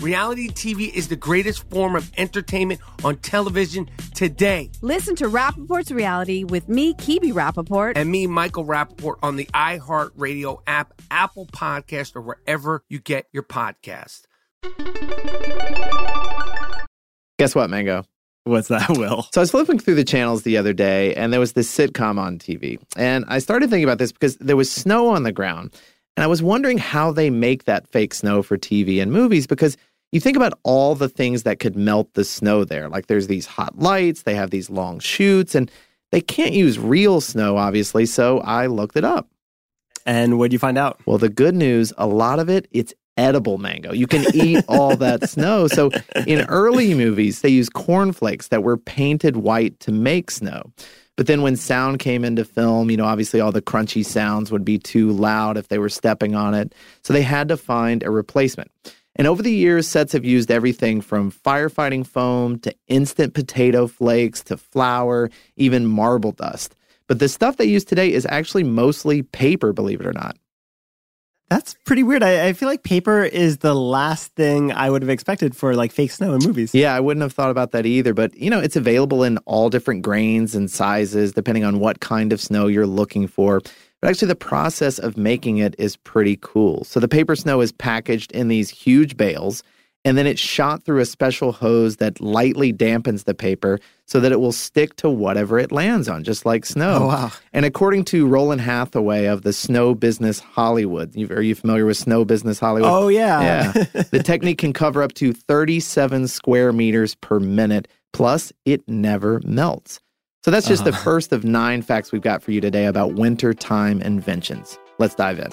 Reality TV is the greatest form of entertainment on television today. Listen to Rapaport's Reality with me, Kibi Rapaport. And me, Michael Rapaport, on the iHeartRadio app, Apple Podcast, or wherever you get your podcast. Guess what, Mango? What's that, Will? So I was flipping through the channels the other day, and there was this sitcom on TV. And I started thinking about this because there was snow on the ground. And I was wondering how they make that fake snow for TV and movies because you think about all the things that could melt the snow there. Like there's these hot lights, they have these long shoots, and they can't use real snow, obviously. So I looked it up. And what did you find out? Well, the good news a lot of it, it's edible mango. You can eat all that snow. So in early movies, they use cornflakes that were painted white to make snow. But then when sound came into film, you know, obviously all the crunchy sounds would be too loud if they were stepping on it. So they had to find a replacement. And over the years, sets have used everything from firefighting foam to instant potato flakes to flour, even marble dust. But the stuff they use today is actually mostly paper, believe it or not. That's pretty weird. I, I, feel like paper is the last thing I would have expected for like fake snow in movies. Yeah, I wouldn't have thought about that either. But, you know, it's available in all different grains and sizes, depending on what kind of snow you're looking for. But actually, the process of making it is pretty cool. So the paper snow is packaged in these huge bales and then it's shot through a special hose that lightly dampens the paper so that it will stick to whatever it lands on, just like snow. Oh, wow. And according to Roland Hathaway of the Snow Business Hollywood, are you familiar with Snow Business Hollywood? Oh, yeah. Yeah. the technique can cover up to 37 square meters per minute, plus, it never melts. So that's just uh-huh. the first of nine facts we've got for you today about wintertime inventions. Let's dive in.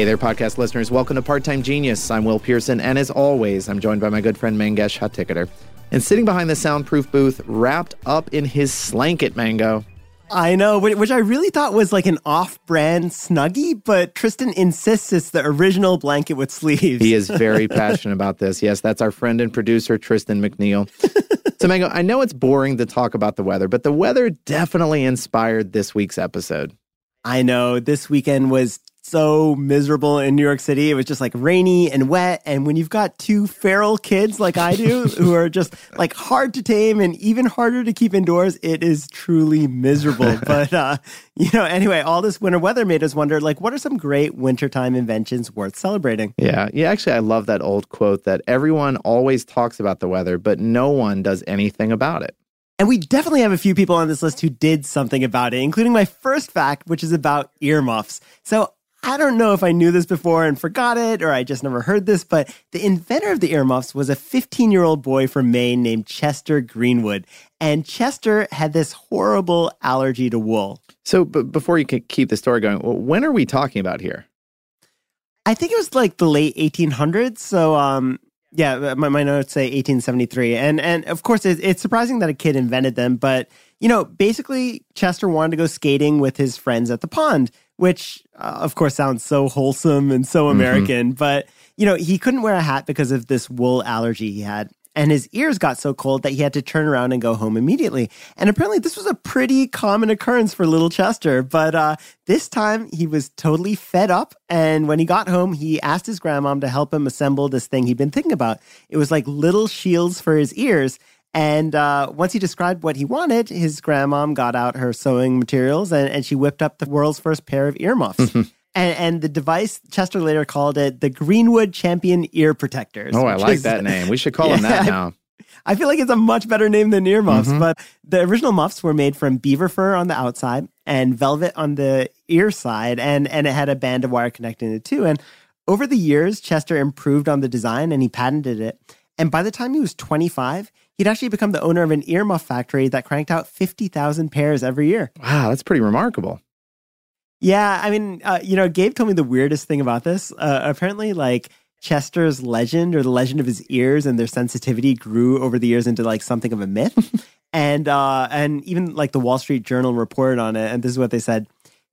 Hey there, podcast listeners. Welcome to Part Time Genius. I'm Will Pearson, and as always, I'm joined by my good friend Mangesh Hattikudur. And sitting behind the soundproof booth, wrapped up in his slanket mango. I know, which I really thought was like an off brand snuggie, but Tristan insists it's the original blanket with sleeves. He is very passionate about this. Yes, that's our friend and producer, Tristan McNeil. so, Mango, I know it's boring to talk about the weather, but the weather definitely inspired this week's episode. I know this weekend was so miserable in New York City. It was just like rainy and wet. And when you've got two feral kids like I do, who are just like hard to tame and even harder to keep indoors, it is truly miserable. but, uh, you know, anyway, all this winter weather made us wonder like, what are some great wintertime inventions worth celebrating? Yeah. Yeah. Actually, I love that old quote that everyone always talks about the weather, but no one does anything about it. And we definitely have a few people on this list who did something about it, including my first fact, which is about earmuffs. So I don't know if I knew this before and forgot it or I just never heard this, but the inventor of the earmuffs was a 15 year old boy from Maine named Chester Greenwood. And Chester had this horrible allergy to wool. So, but before you keep the story going, when are we talking about here? I think it was like the late 1800s. So, um, yeah, my, my notes say 1873. And, and of course, it, it's surprising that a kid invented them, but you know, basically, Chester wanted to go skating with his friends at the pond, which, uh, of course, sounds so wholesome and so Mm-hmm. American. But, you know, he couldn't wear a hat because of this wool allergy he had. And his ears got so cold that he had to turn around and go home immediately. And apparently, this was a pretty common occurrence for little Chester. But uh, this time, he was totally fed up. And when he got home, he asked his grandmom to help him assemble this thing he'd been thinking about. It was like little shields for his ears. And uh, once he described what he wanted, his grandmom got out her sewing materials and, and she whipped up the world's first pair of earmuffs. and, and the device, Chester later called it the Greenwood Champion Ear Protectors. Oh, I like is- that name. We should call him that Yeah. now. I feel like it's a much better name than earmuffs, Mm-hmm. but the original muffs were made from beaver fur on the outside and velvet on the ear side, and, and it had a band of wire connecting it too. And over the years, Chester improved on the design and he patented it. And by the time he was 25, he'd actually become the owner of an earmuff factory that cranked out 50,000 pairs every year. Wow, that's pretty remarkable. Yeah, I mean, uh, you know, Gabe told me the weirdest thing about this. Uh, apparently, like Chester's legend or the legend of his ears and their sensitivity grew over the years into like something of a myth. and uh, and even like the Wall Street Journal reported on it, and this is what they said: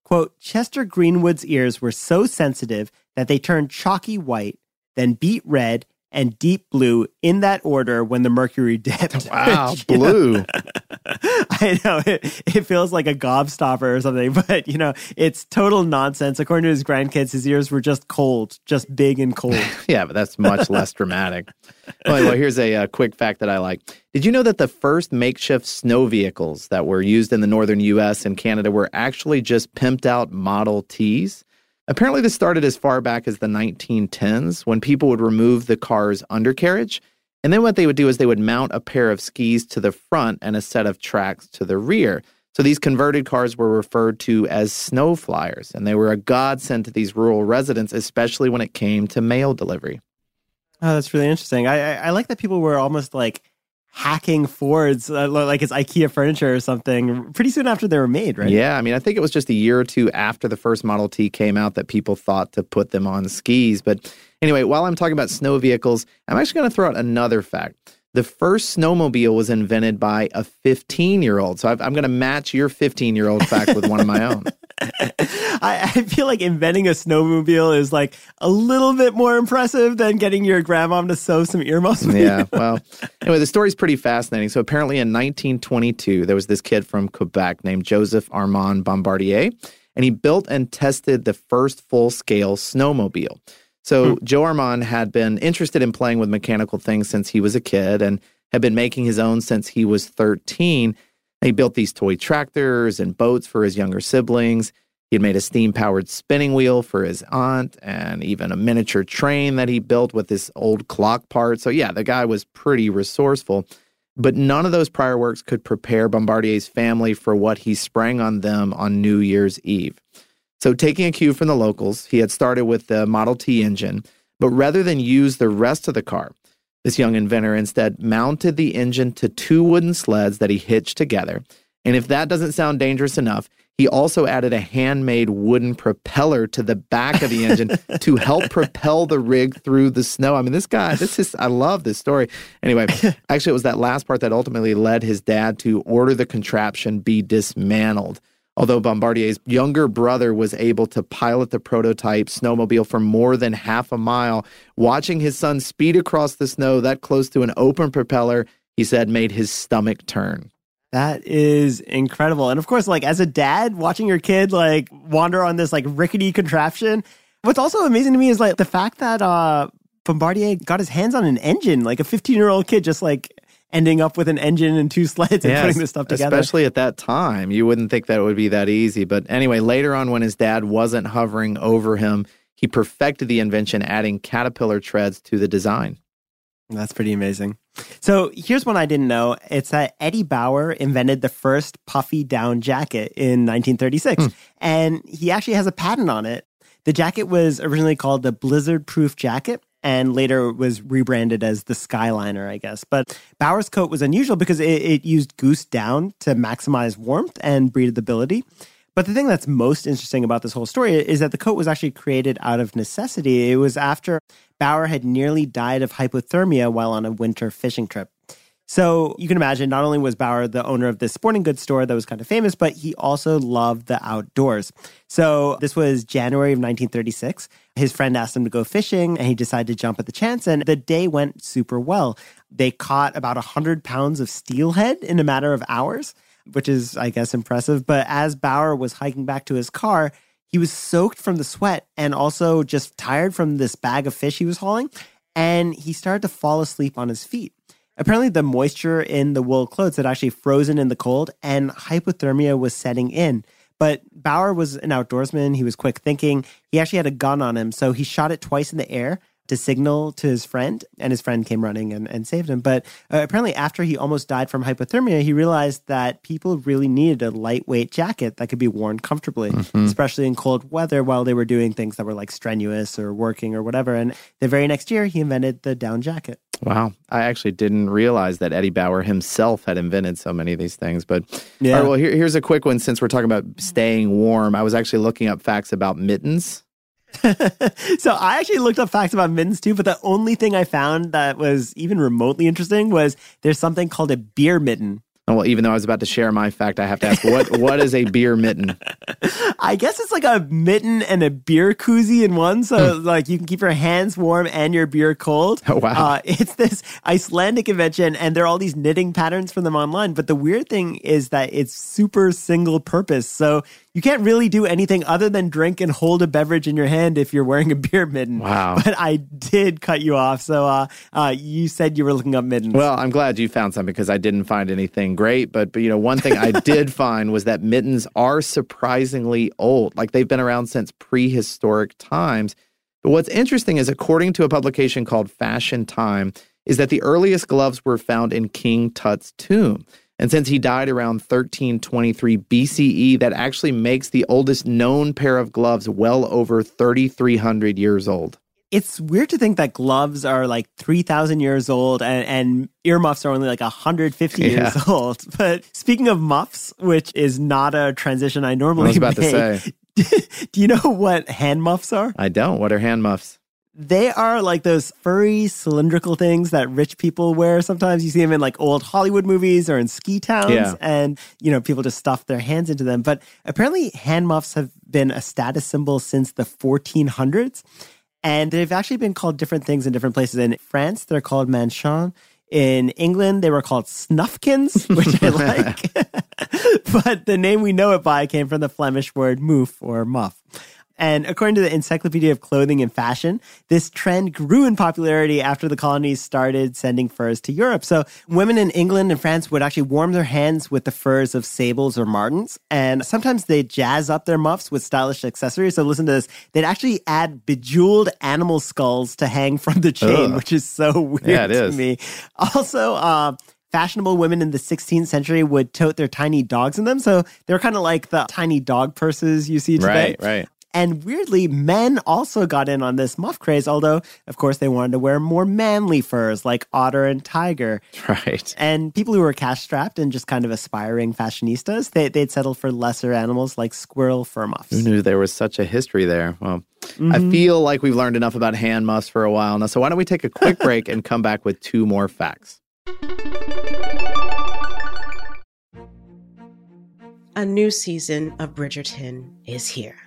"Quote: Chester Greenwood's ears were so sensitive that they turned chalky white, then beet red." And deep blue in that order when the mercury dipped. Wow, blue. I know it, it feels like a gobstopper or something, but you know, it's total nonsense. According to his grandkids, his ears were just cold, just big and cold. Yeah, but that's much less dramatic. Well, well here's a, uh quick fact that I like. Did you know that the first makeshift snow vehicles that were used in the northern U.S. and Canada were actually just pimped out Model Ts? Apparently, this started as far back as the 1910s when people would remove the car's undercarriage. And then what they would do is they would mount a pair of skis to the front and a set of tracks to the rear. So these converted cars were referred to as snow flyers, and they were a godsend to these rural residents, especially when it came to mail delivery. Oh, that's really interesting. I, I, I like that people were almost like hacking Fords, uh, like it's IKEA furniture or something, pretty soon after they were made, right? Yeah, I mean, I think it was just a year or two after the first Model T came out that people thought to put them on skis. But anyway, while I'm talking about snow vehicles, I'm actually going to throw out another fact. The first snowmobile was invented by a 15 year old. So I've, I'm going to match your 15 year old fact with one of my own. I, I feel like inventing a snowmobile is like a little bit more impressive than getting your grandmom to sew some earmuffs. yeah. Well, anyway, the story's pretty fascinating. So apparently in 1922, there was this kid from Quebec named Joseph Armand Bombardier, and he built and tested the first full scale snowmobile. So hmm. Joe Armand had been interested in playing with mechanical things since he was a kid and had been making his own since he was 13. He built these toy tractors and boats for his younger siblings. He had made a steam powered spinning wheel for his aunt and even a miniature train that he built with this old clock part. So, yeah, the guy was pretty resourceful. But none of those prior works could prepare Bombardier's family for what he sprang on them on New Year's Eve. So, taking a cue from the locals, he had started with the Model T engine, but rather than use the rest of the car, this young inventor instead mounted the engine to two wooden sleds that he hitched together. And if that doesn't sound dangerous enough, he also added a handmade wooden propeller to the back of the engine to help propel the rig through the snow. I mean, this guy, this is, I love this story. Anyway, actually, it was that last part that ultimately led his dad to order the contraption be dismantled. Although Bombardier's younger brother was able to pilot the prototype snowmobile for more than half a mile, watching his son speed across the snow that close to an open propeller, he said made his stomach turn. That is incredible. And of course, like as a dad, watching your kid like wander on this like rickety contraption. What's also amazing to me is like the fact that uh Bombardier got his hands on an engine, like a 15 year old kid just like ending up with an engine and two sleds and putting this stuff together. Especially at that time. You wouldn't think that it would be that easy. But anyway, later on, when his dad wasn't hovering over him, he perfected the invention, adding caterpillar treads to the design. That's pretty amazing. So here's one I didn't know. It's that Eddie Bauer invented the first puffy down jacket in 1936. Hmm. And he actually has a patent on it. The jacket was originally called the Blizzard Proof Jacket and later was rebranded as the Skyliner, I guess. But Bauer's coat was unusual because it, it used goose down to maximize warmth and breathability. But the thing that's most interesting about this whole story is that the coat was actually created out of necessity. It was after Bauer had nearly died of hypothermia while on a winter fishing trip. So you can imagine not only was Bauer the owner of this sporting goods store that was kind of famous, but he also loved the outdoors. So this was January of 1936. His friend asked him to go fishing and he decided to jump at the chance. And the day went super well. They caught about 100 pounds of steelhead in a matter of hours, which is, I guess, impressive. But as Bauer was hiking back to his car, he was soaked from the sweat and also just tired from this bag of fish he was hauling. And he started to fall asleep on his feet. Apparently, the moisture in the wool clothes had actually frozen in the cold and hypothermia was setting in. But Bauer was an outdoorsman. He was quick thinking. He actually had a gun on him. So he shot it twice in the air to signal to his friend, and his friend came running and, and saved him. But uh, apparently, after he almost died from hypothermia, he realized that people really needed a lightweight jacket that could be worn comfortably, mm-hmm. especially in cold weather while they were doing things that were like strenuous or working or whatever. And the very next year, he invented the down jacket. Wow. I actually didn't realize that Eddie Bauer himself had invented so many of these things. But yeah. well, here, here's a quick one since we're talking about staying warm. I was actually looking up facts about mittens. so I actually looked up facts about mittens too, but the only thing I found that was even remotely interesting was there's something called a beer mitten. Well, even though I was about to share my fact, I have to ask what what is a beer mitten? I guess it's like a mitten and a beer koozie in one, so hmm. like you can keep your hands warm and your beer cold. Oh wow! Uh, it's this Icelandic invention, and there are all these knitting patterns from them online. But the weird thing is that it's super single purpose, so you can't really do anything other than drink and hold a beverage in your hand if you're wearing a beer mitten. Wow. But I did cut you off. So uh, uh, you said you were looking up mittens. Well, I'm glad you found something because I didn't find anything great. But, but you know, one thing I did find was that mittens are surprisingly old. Like they've been around since prehistoric times. But what's interesting is, according to a publication called Fashion Time, is that the earliest gloves were found in King Tut's tomb. And since he died around 1323 BCE, that actually makes the oldest known pair of gloves well over 3,300 years old. It's weird to think that gloves are like 3,000 years old and, and earmuffs are only like 150 yeah. years old. But speaking of muffs, which is not a transition I normally I was about make, to say. do you know what hand muffs are? I don't. What are hand muffs? They are like those furry cylindrical things that rich people wear. Sometimes you see them in like old Hollywood movies or in ski towns, yeah. and you know people just stuff their hands into them. But apparently, hand muffs have been a status symbol since the 1400s, and they've actually been called different things in different places. In France, they're called manchons. In England, they were called snuffkins, which I like. but the name we know it by came from the Flemish word moof or muff. And according to the Encyclopedia of Clothing and Fashion, this trend grew in popularity after the colonies started sending furs to Europe. So women in England and France would actually warm their hands with the furs of sables or martens. And sometimes they jazz up their muffs with stylish accessories. So listen to this. They'd actually add bejeweled animal skulls to hang from the chain, Ugh. which is so weird yeah, to me. Also, uh, fashionable women in the 16th century would tote their tiny dogs in them. So they're kind of like the tiny dog purses you see today. Right, right. And weirdly, men also got in on this muff craze, although, of course, they wanted to wear more manly furs like otter and tiger. Right. And people who were cash strapped and just kind of aspiring fashionistas, they, they'd settle for lesser animals like squirrel fur muffs. Who knew there was such a history there? Well, mm-hmm. I feel like we've learned enough about hand muffs for a while now. So why don't we take a quick break and come back with two more facts? A new season of Bridgerton is here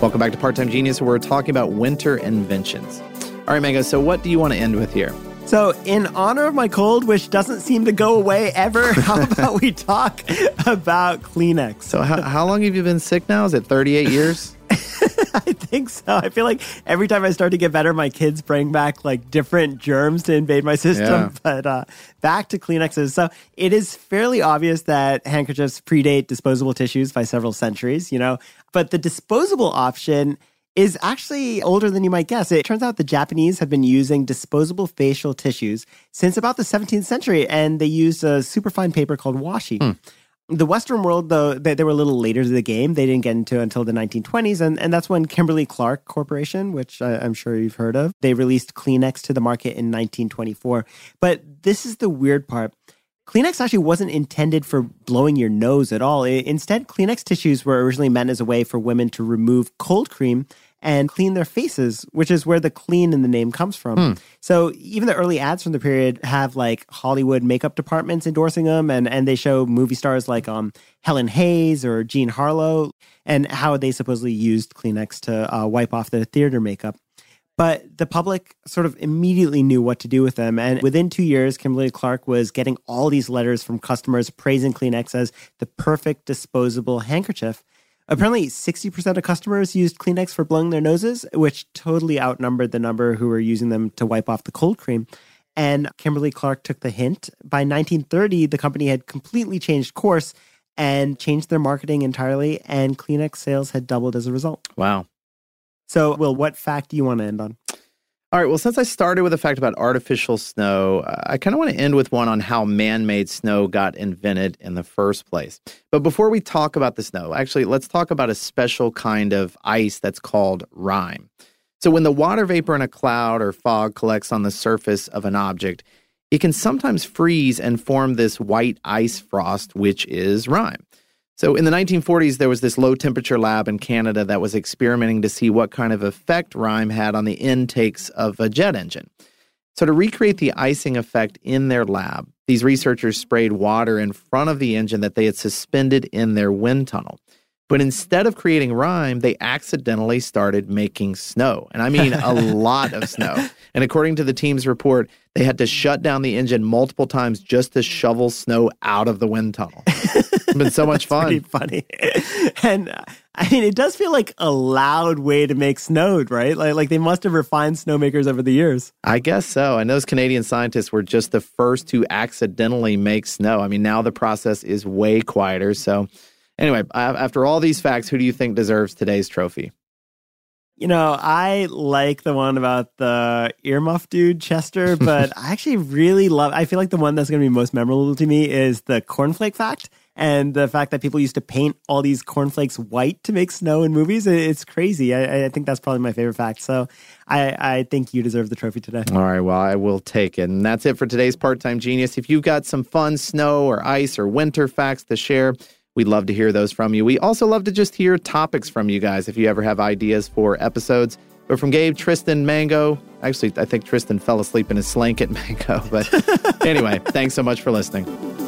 Welcome back to Part Time Genius, where we're talking about winter inventions. All right, Mango, so what do you want to end with here? So, in honor of my cold, which doesn't seem to go away ever, how about we talk about Kleenex? So, how, how long have you been sick now? Is it 38 years? I think so. I feel like every time I start to get better, my kids bring back like different germs to invade my system. Yeah. But uh, back to Kleenexes. So it is fairly obvious that handkerchiefs predate disposable tissues by several centuries, you know, but the disposable option is actually older than you might guess. It turns out the Japanese have been using disposable facial tissues since about the 17th century, and they used a superfine paper called washi. Hmm. The Western world, though, they, they, were a little later to the game. They didn't get into it until the 1920s, and, and that's when Kimberly Clark Corporation, which I, I'm sure you've heard of, they released Kleenex to the market in 1924. But this is the weird part. Kleenex actually wasn't intended for blowing your nose at all. Instead, Kleenex tissues were originally meant as a way for women to remove cold cream and clean their faces, which is where the clean in the name comes from. Hmm. So even the early ads from the period have like Hollywood makeup departments endorsing them, and and they show movie stars like um Helen Hayes or Jean Harlow, and how they supposedly used Kleenex to uh, wipe off the theater makeup. But the public sort of immediately knew what to do with them. And within two years, Kimberly Clark was getting all these letters from customers praising Kleenex as the perfect disposable handkerchief. Apparently, 60% of customers used Kleenex for blowing their noses, which totally outnumbered the number who were using them to wipe off the cold cream. And Kimberly Clark took the hint. By 1930, the company had completely changed course and changed their marketing entirely, and Kleenex sales had doubled as a result. Wow. So, Will, what fact do you want to end on? All right. Well, since I started with a fact about artificial snow, I kind of want to end with one on how man made snow got invented in the first place. But before we talk about the snow, actually, let's talk about a special kind of ice that's called rime. So, when the water vapor in a cloud or fog collects on the surface of an object, it can sometimes freeze and form this white ice frost, which is rime. So in the 1940s, there was this low temperature lab in Canada that was experimenting to see what kind of effect rime had on the intakes of a jet engine. So to recreate the icing effect in their lab, these researchers sprayed water in front of the engine that they had suspended in their wind tunnel. But instead of creating rime, they accidentally started making snow. And I mean a lot of snow. And according to the team's report, they had to shut down the engine multiple times just to shovel snow out of the wind tunnel. It's been so much fun. Funny. and uh, I mean, it does feel like a loud way to make snow, right? Like, like they must have refined snowmakers over the years. I guess so. And those Canadian scientists were just the first to accidentally make snow. I mean, now the process is way quieter. So, anyway, after all these facts, who do you think deserves today's trophy? You know, I like the one about the earmuff dude, Chester, but I actually really love. I feel like the one that's going to be most memorable to me is the cornflake fact and the fact that people used to paint all these cornflakes white to make snow in movies. It's crazy. I, I think that's probably my favorite fact. So I, I think you deserve the trophy today. All right. Well, I will take it. And that's it for today's Part Time Genius. If you've got some fun snow or ice or winter facts to share, we'd love to hear those from you. We also love to just hear topics from you guys if you ever have ideas for episodes. But from Gabe, Tristan, Mango, actually, I think Tristan fell asleep in his slanket, Mango. But anyway, thanks so much for listening.